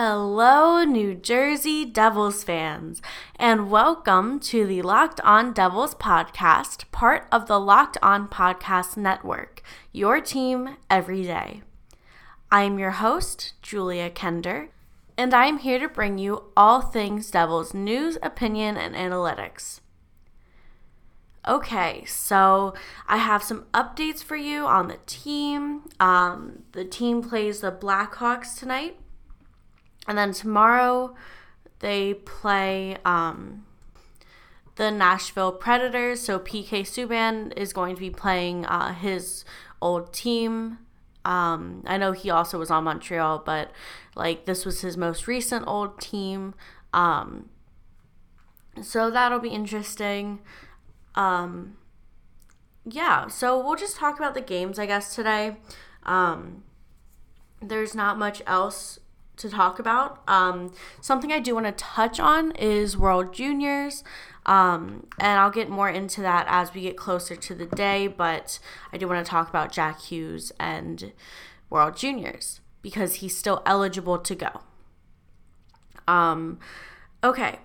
Hello, New Jersey Devils fans, and welcome to the Locked On Devils podcast, part of the Locked On Podcast Network, your team every day. I am your host, Julia Kender, and I am here to bring you all things Devils news, opinion, and analytics. Okay, so I have some updates for you on the team. Um, the team plays the Blackhawks tonight. And then tomorrow they play um, the Nashville Predators. So PK Subban is going to be playing uh, his old team. Um, I know he also was on Montreal, but like this was his most recent old team. Um, so that'll be interesting. Um, yeah, so we'll just talk about the games, I guess, today. Um, there's not much else to talk about. Um, something I do want to touch on is World Juniors. Um, and I'll get more into that as we get closer to the day, but I do want to talk about Jack Hughes and World Juniors because he's still eligible to go. Um, okay,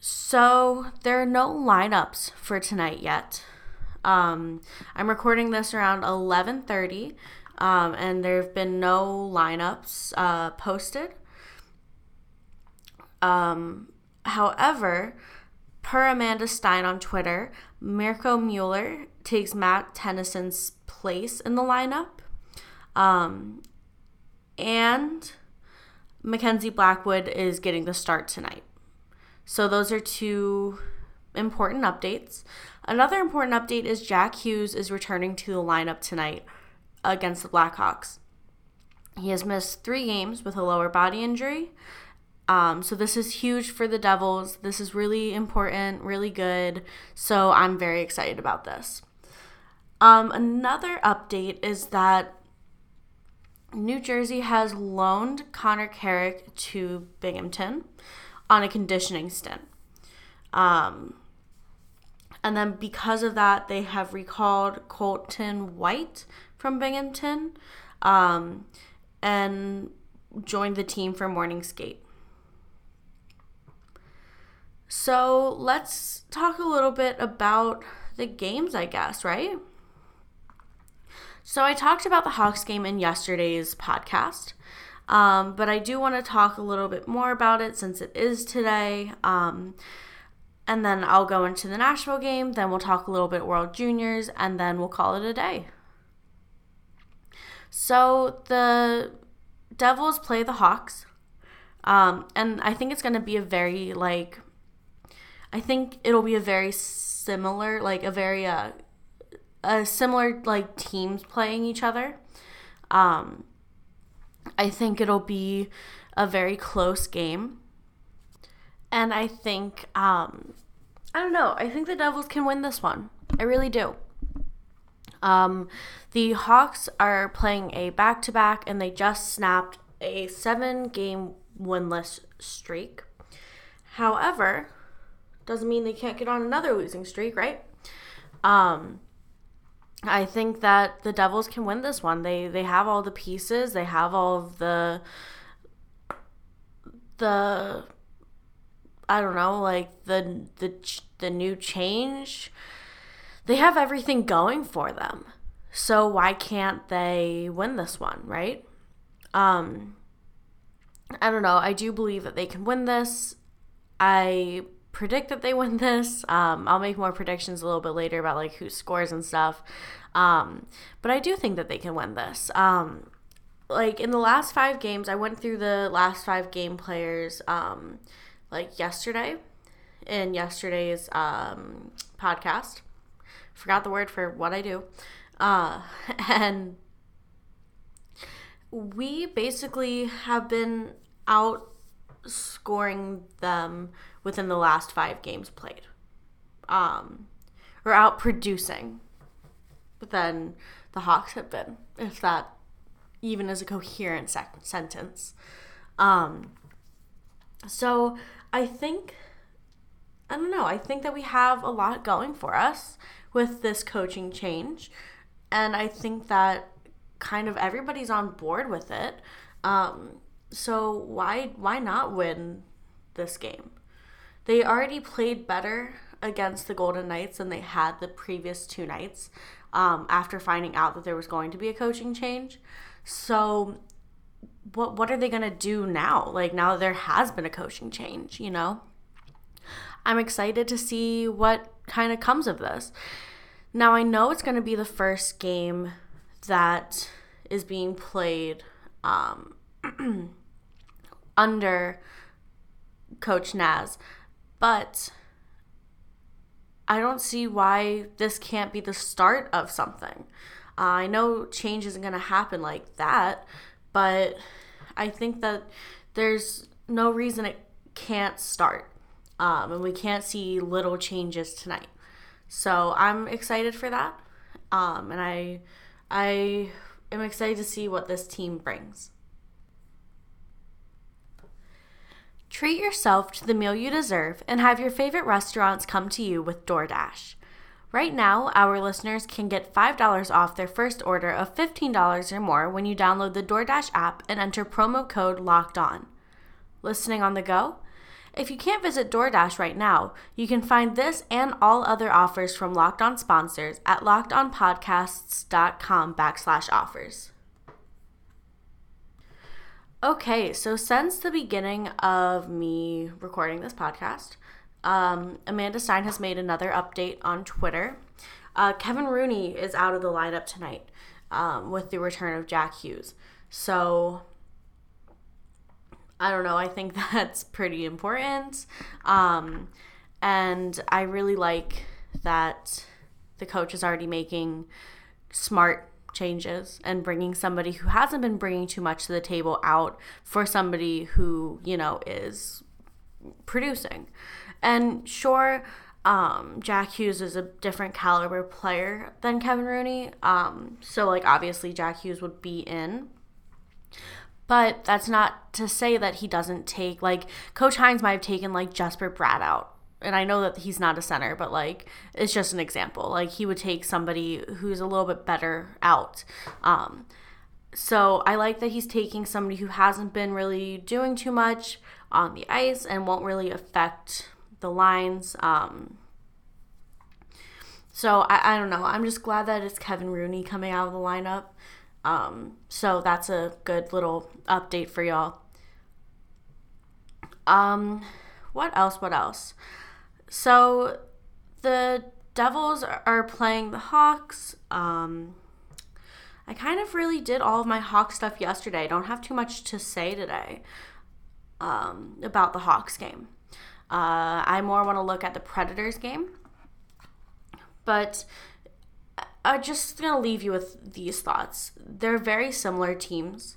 so there are no lineups for tonight yet. Um, I'm recording this around 11:30 um, and there have been no lineups uh, posted. Um, however, per Amanda Stein on Twitter, Mirco Mueller takes Matt Tennyson's place in the lineup. Um, and Mackenzie Blackwood is getting the start tonight. So those are two important updates. Another important update is Jack Hughes is returning to the lineup tonight against the Blackhawks. He has missed three games with a lower body injury. Um, so this is huge for the Devils. This is really important, really good. So I'm very excited about this. Um, another update is that New Jersey has loaned Connor Carrick to Binghamton on a conditioning stint. Um, and then because of that, they have recalled Colton White from Binghamton um, and joined the team for morning skate. So let's talk a little bit about the games, I guess, right? So I talked about the Hawks game in yesterday's podcast, um, but I do want to talk a little bit more about it since it is today. Um, and then I'll go into the Nashville game, then we'll talk a little bit World Juniors, and then we'll call it a day. So the Devils play the Hawks. Um, and I think it's going to be a very, like, I think it'll be a very similar, like, a very, uh, a similar, like, teams playing each other. Um, I think it'll be a very close game. And I think, um, I don't know, I think the Devils can win this one. I really do. Um, the Hawks are playing a back to back and they just snapped a seven game winless streak. However, doesn't mean they can't get on another losing streak, right? Um, I think that the Devils can win this one. They they have all the pieces. They have all of the the I don't know, like the the the new change. They have everything going for them. So why can't they win this one, right? Um I don't know. I do believe that they can win this. I predict that they win this. Um, I'll make more predictions a little bit later about like who scores and stuff. Um, but I do think that they can win this. Um, like in the last five games, I went through the last five game players um, like yesterday in yesterday's um, podcast. Forgot the word for what I do. Uh, and we basically have been outscoring them within the last five games played. Um, or out producing. But then the Hawks have been, if that even is a coherent sec- sentence. Um, so I think, I don't know, I think that we have a lot going for us with this coaching change. And I think that kind of everybody's on board with it. Um, So why why not win this game? They already played better against the Golden Knights than they had the previous two nights um, after finding out that there was going to be a coaching change. So what what are they gonna do now? Like now there has been a coaching change, you know? I'm excited to see what kind of comes of this. Now I know it's gonna be the first game that is being played um, under Coach Naz, but I don't see why this can't be the start of something. Uh, I know change isn't going to happen like that, but I think that there's no reason it can't start. Um, and we can't see little changes tonight. So I'm excited for that. Um, and I, I am excited to see what this team brings. Treat yourself to the meal you deserve and have your favorite restaurants come to you with DoorDash. Right now, our listeners can get $5 off their first order of $15 or more when you download the DoorDash app and enter promo code LOCKED ON. Listening on the go? If you can't visit DoorDash right now, you can find this and all other offers from Locked On sponsors at lockedonpodcasts.com backslash offers. Okay, so since the beginning of me recording this podcast, um, Amanda Stein has made another update on Twitter. Uh, Kevin Rooney is out of the lineup tonight um, with the return of Jack Hughes. So I don't know. I think that's pretty important. Um, and I really like that the coach is already making smart changes and bringing somebody who hasn't been bringing too much to the table out for somebody who, you know, is producing. And sure, um, Jack Hughes is a different caliber player than Kevin Rooney. Um, so, like, obviously, Jack Hughes would be in. But that's not to say that he doesn't take, like, Coach Hynes might have taken, like, Jesper Bratt out and I know that he's not a center, but like it's just an example. Like he would take somebody who's a little bit better out. Um, so I like that he's taking somebody who hasn't been really doing too much on the ice and won't really affect the lines. Um, so I, I don't know. I'm just glad that it's Kevin Rooney coming out of the lineup. Um, so that's a good little update for y'all. Um, what else? What else? So the Devils are playing the Hawks. Um, I kind of really did all of my Hawk stuff yesterday. I don't have too much to say today um, about the Hawks game. Uh, I more want to look at the Predators game. But I'm just to leave you with these thoughts. They're very similar teams.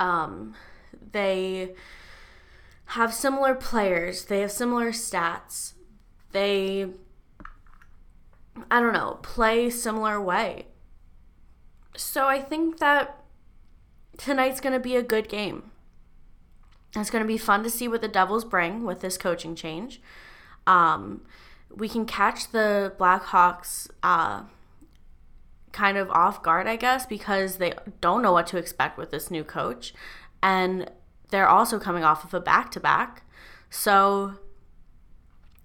Um, they have similar players, they have similar stats, they, I don't know, play similar way. So I think that tonight's to be a good game. It's to be fun to see what the Devils bring with this coaching change. Um, we can catch the Blackhawks uh, kind of off guard, I guess, because they don't know what to expect with this new coach. And they're also coming off of a back to back. So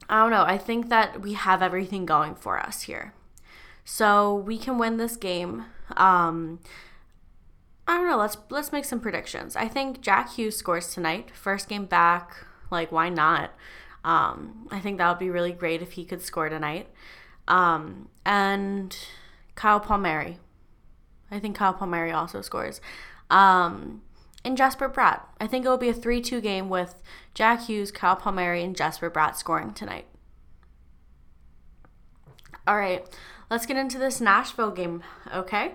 I don't know. I think that we have everything going for us here. So we can win this game. Um, I don't know. Let's let's make some predictions. I think Jack Hughes scores tonight. First game back. Like why not? Um, I think that would be really great if he could score tonight. Um, and Kyle Palmieri. I think Kyle Palmieri also scores. Um, and Jesper Bratt. I think it will be a 3 2 game with Jack Hughes, Kyle Palmieri, and Jesper Bratt scoring tonight. All right, let's get into this Nashville game, okay?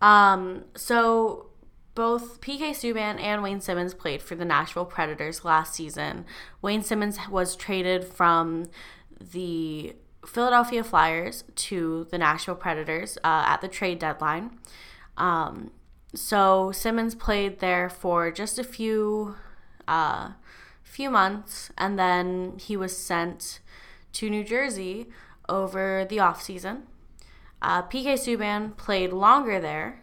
Um, so both PK Subban and Wayne Simmonds played for the Nashville Predators last season. Wayne Simmonds was traded from the Philadelphia Flyers to the Nashville Predators uh, at the trade deadline. Um, so Simmonds played there for just a few uh, few months, and then he was sent to New Jersey over the off season. Uh, PK Subban played longer there.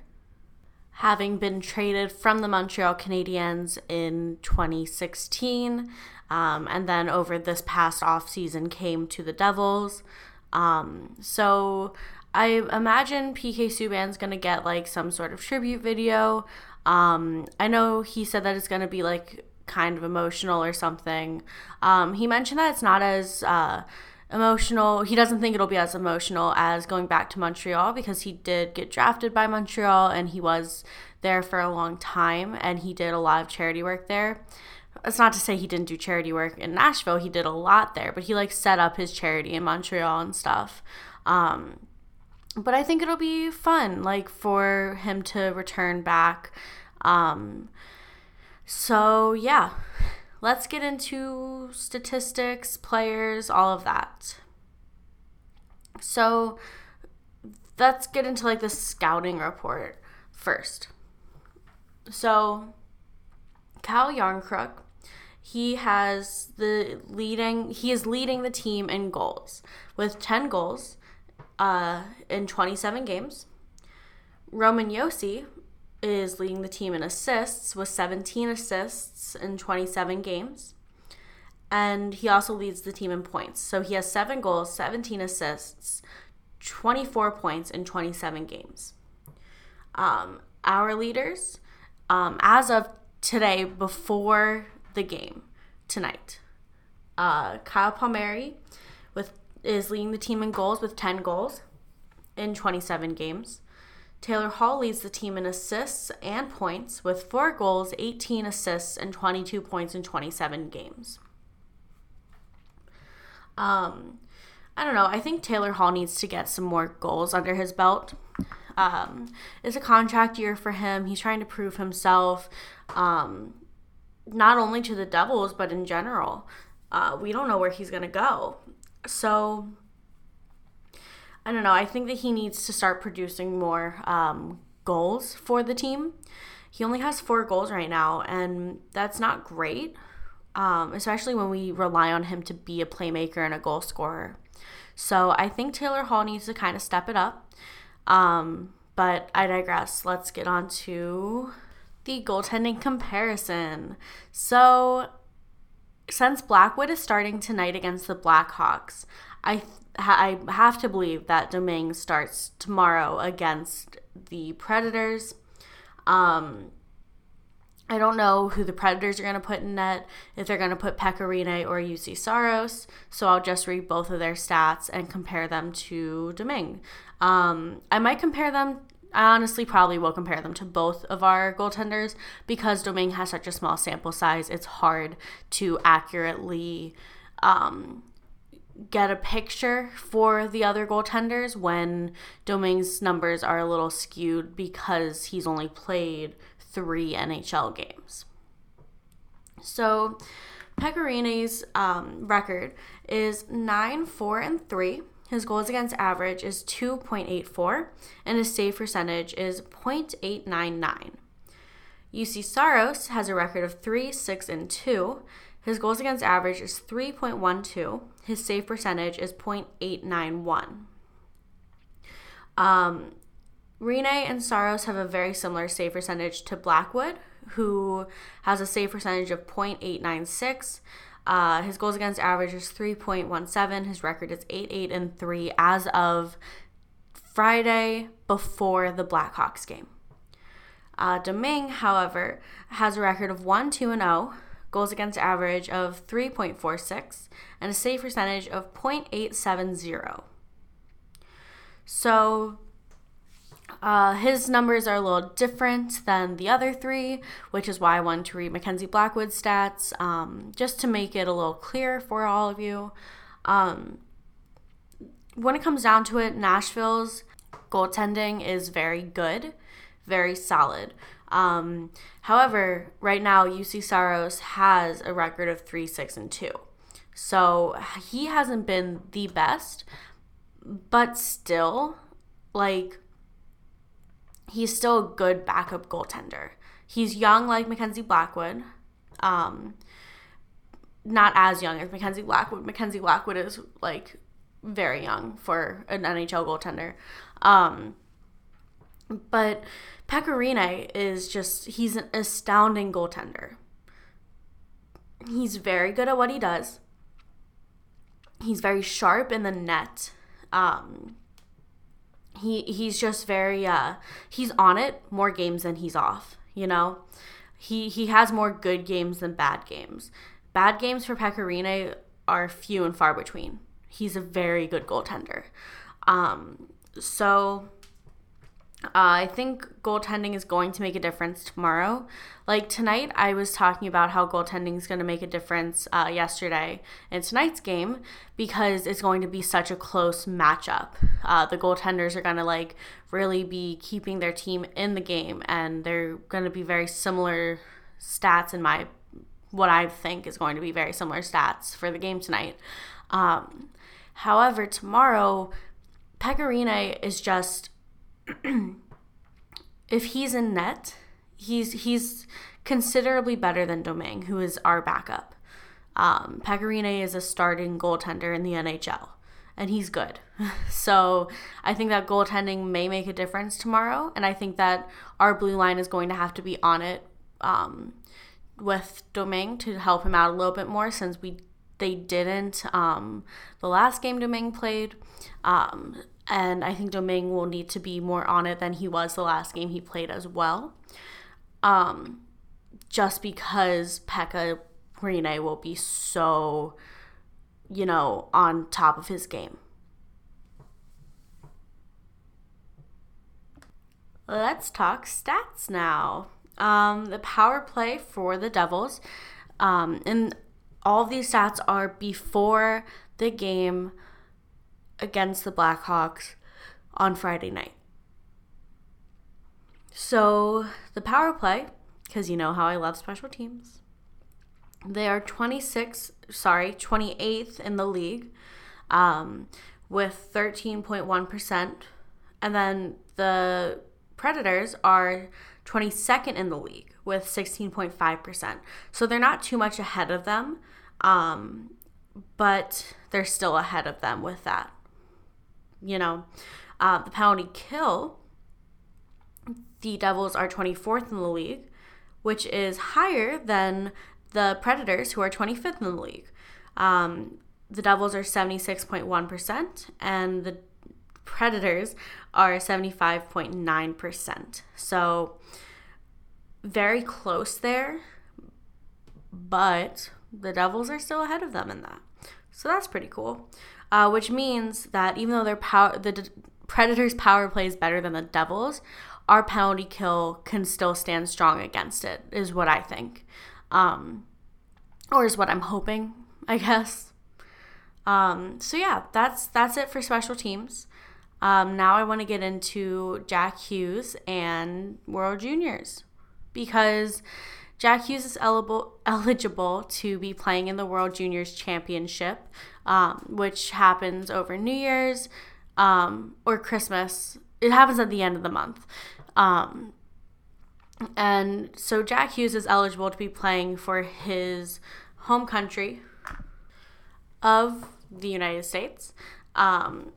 Having been traded from the Montreal Canadiens in 2016, um, and then over this past offseason came to the Devils. Um, so I imagine PK Subban's gonna get like some sort of tribute video. Um, I know he said that it's gonna be like kind of emotional or something. Um, he mentioned that it's not as uh, emotional. He doesn't think it'll be as emotional as going back to Montreal because he did get drafted by Montreal and he was there for a long time and he did a lot of charity work there. It's not to say he didn't do charity work in Nashville. He did a lot there, but he like set up his charity in Montreal and stuff. Um, but I think it'll be fun, like for him to return back. Um, so yeah, let's get into statistics, players, all of that. So let's get into like the scouting report first. So Cal Järnkrok, he has the leading he is leading the team in goals with 10 goals uh, in 27 games. Roman Josi is leading the team in assists with 17 assists in 27 games. And he also leads the team in points. So he has seven goals, 17 assists, 24 points in 27 games. Um, our leaders, um, as of today, before the game tonight, uh, Kyle Palmieri with is leading the team in goals with 10 goals in 27 games. Taylor Hall leads the team in assists and points with 4 goals, 18 assists, and 22 points in 27 games. Um, I don't know. I think Taylor Hall needs to get some more goals under his belt. Um, it's a contract year for him. He's trying to prove himself, um, not only to the Devils, but in general. Uh, we don't know where he's going to go. So I don't know. I think that he needs to start producing more um, goals for the team. He only has four goals right now, and that's not great, um, especially when we rely on him to be a playmaker and a goal scorer. So I think Taylor Hall needs to kind of step it up. Um, but I digress. Let's get on to the goaltending comparison. So since Blackwood is starting tonight against the Blackhawks, I I have to believe that Domingue starts tomorrow against the Predators. Um, I don't know who the Predators are going to put in net, if they're going to put Pekka or Juuse Saros. So I'll just read both of their stats and compare them to Domingue. Um, I might compare them I honestly probably will compare them to both of our goaltenders because Domingue has such a small sample size. It's hard to accurately um, get a picture for the other goaltenders when Domingue's numbers are a little skewed because he's only played three NHL games. So, Pekka Rinne's um, record is 9 4 and 3 his goals against average is 2.84, and his save percentage is 0.899. Juuse Saros has a record of 3, 6, and 2. His goals against average is 3.12. His save percentage is 0.891. Um, Rinne and Saros have a very similar save percentage to Blackwood, who has a save percentage of 0.896. Uh, his goals against average is 3.17. His record is 8 8 and 3 as of Friday before the Blackhawks game. Uh, however, has a record of 1 2 and 0, goals against average of 3.46, and a save percentage of 0.870. So uh, his numbers are a little different than the other three, which is why I wanted to read Mackenzie Blackwood's stats, um, just to make it a little clearer for all of you. Um, when it comes down to it, Nashville's goaltending is very good, very solid. Um, however, right now, Juuse Saros has a record of 3 6 and 2. So he hasn't been the best, but still, like, he's still a good backup goaltender. He's young like Mackenzie Blackwood. Um, not as young as Mackenzie Blackwood. Mackenzie Blackwood is like very young for an NHL goaltender. Um, But Pekka Rinne is just, he's an astounding goaltender. He's very good at what he does. He's very sharp in the net. Um, he he's just very uh he's on it more games than he's off, you know? He he has more good games than bad games. Bad games for Pekka Rinne are few and far between. He's a very good goaltender. Um so uh, I think goaltending is going to make a difference tomorrow. Like tonight, I was talking about how goaltending is going to make a difference uh, yesterday in tonight's game because it's going to be such a close matchup. Uh, the goaltenders are going to like really be keeping their team in the game, and they're going to be very similar stats in my what I think is going to be very similar stats for the game tonight. Um, however, tomorrow, Pekka Rinne is just if he's in net, he's he's considerably better than Domingue, who is our backup. Um, Pekka Rinne is a starting goaltender in the NHL, and he's good. so I think that goaltending may make a difference tomorrow, and I think that our blue line is going to have to be on it um, with Domingue to help him out a little bit more since we they didn't um, the last game Domingue played. Um, and I think Domingue will need to be more on it than he was the last game he played as well. Um, just because Pekka Rinne will be so, you know, on top of his game. Let's talk stats now. Um, the power play for the Devils, um, and all these stats are before the game against the Blackhawks on Friday night. So the power play, because you know how I love special teams, they are 26, sorry, 28th in the league um, with 13.1%. And then the Predators are 22nd in the league with 16.5%. So they're not too much ahead of them, um, but they're still ahead of them with that you know, uh, the penalty kill, the Devils are 24th in the league, which is higher than the Predators, who are 25th in the league. Um, the Devils are 76.1%, and the Predators are 75.9%. So, very close there, but the Devils are still ahead of them in that. So, that's pretty cool uh, which means that even though their power, the Predators' power play is better than the Devils, our penalty kill can still stand strong against it. Is what I think, um, or is what I'm hoping, I guess. Um, so yeah, that's that's it for special teams. Um, now I want to get into Jack Hughes and World Juniors because Jack Hughes is eligible, to be playing in the World Juniors Championship, um, which happens over New Year's um, or Christmas. It happens at the end of the month. Um, and so Jack Hughes is eligible to be playing for his home country of the United States. Um,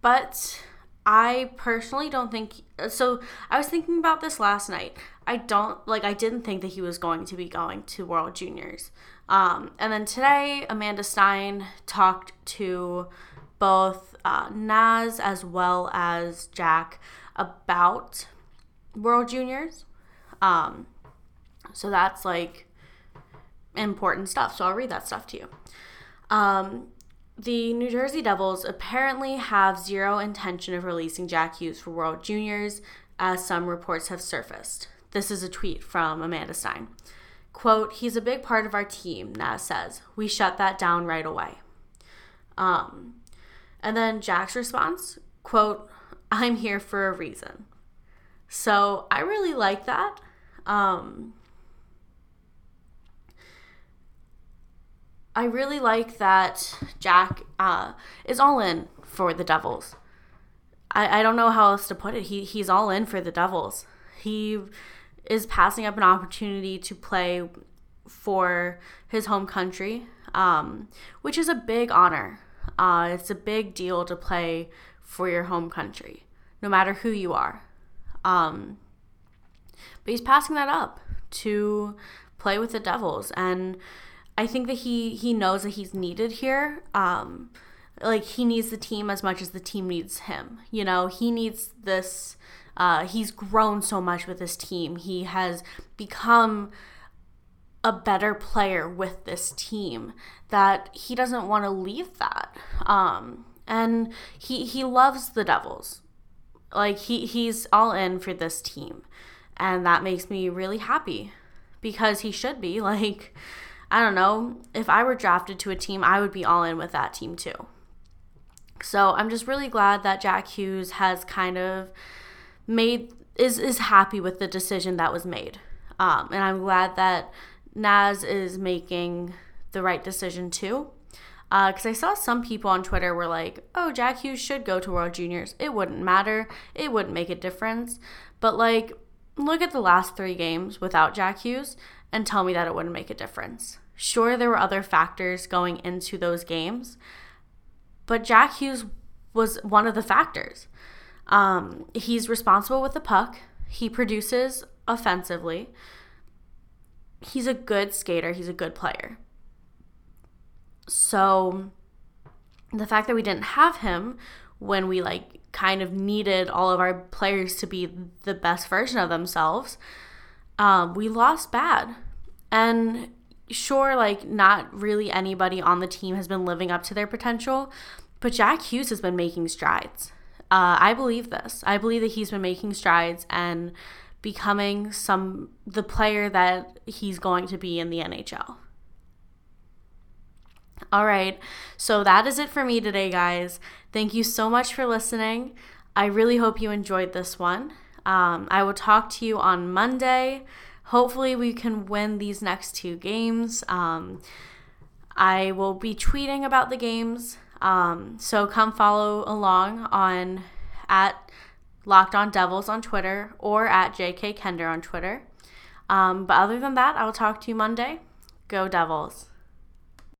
but I personally don't think so. I was thinking about this last night. I don't like. I didn't think that he was going to be going to World Juniors. Um, and then today, Amanda Stein talked to both uh, Naz as well as Jack about World Juniors. Um, so that's like important stuff. So I'll read that stuff to you. Um, the New Jersey Devils apparently have zero intention of releasing Jack Hughes for World Juniors, as some reports have surfaced. This is a tweet from Amanda Stein. Quote, he's a big part of our team, Naz says. We shut that down right away. Um, and then Jack's response, quote, I'm here for a reason. So I really like that. Um, I really like that Jack uh, is all in for the Devils. I, I don't know how else to put it. He he's all in for the Devils. He is passing up an opportunity to play for his home country, um, which is a big honor. Uh, it's a big deal to play for your home country, no matter who you are. Um, but he's passing that up to play with the Devils, and I think that he he knows that he's needed here. Um, like he needs the team as much as the team needs him. You know, he needs this. Uh, he's grown so much with this team. He has become a better player with this team that he doesn't want to leave that. Um, and he he loves the Devils. Like he he's all in for this team. And that makes me really happy because he should be like I don't know, if I were drafted to a team, I would be all in with that team too. So I'm just really glad that Jack Hughes has kind of made is is happy with the decision that was made. Um, and I'm glad that Naz is making the right decision too. Because uh, I saw some people on Twitter were like, oh, Jack Hughes should go to World Juniors. It wouldn't matter. It wouldn't make a difference. But, like, look at the last three games without Jack Hughes and tell me that it wouldn't make a difference. Sure, there were other factors going into those games, but Jack Hughes was one of the factors. Um, he's responsible with the puck, he produces offensively, he's a good skater, he's a good player. So the fact that we didn't have him when we like kind of needed all of our players to be the best version of themselves, um, we lost bad. And sure, like not really anybody on the team has been living up to their potential, but Jack Hughes has been making strides. Uh, I believe this. I believe that he's been making strides and becoming some the player that he's going to be in the NHL. All right. So that is it for me today, guys. Thank you so much for listening. I really hope you enjoyed this one. Um, I will talk to you on Monday. Hopefully, we can win these next two games. Um, I will be tweeting about the games. Um, so come follow along on at Locked On Devils on Twitter or at JK Kender on Twitter. Um, but other than that, I will talk to you Monday. Go Devils.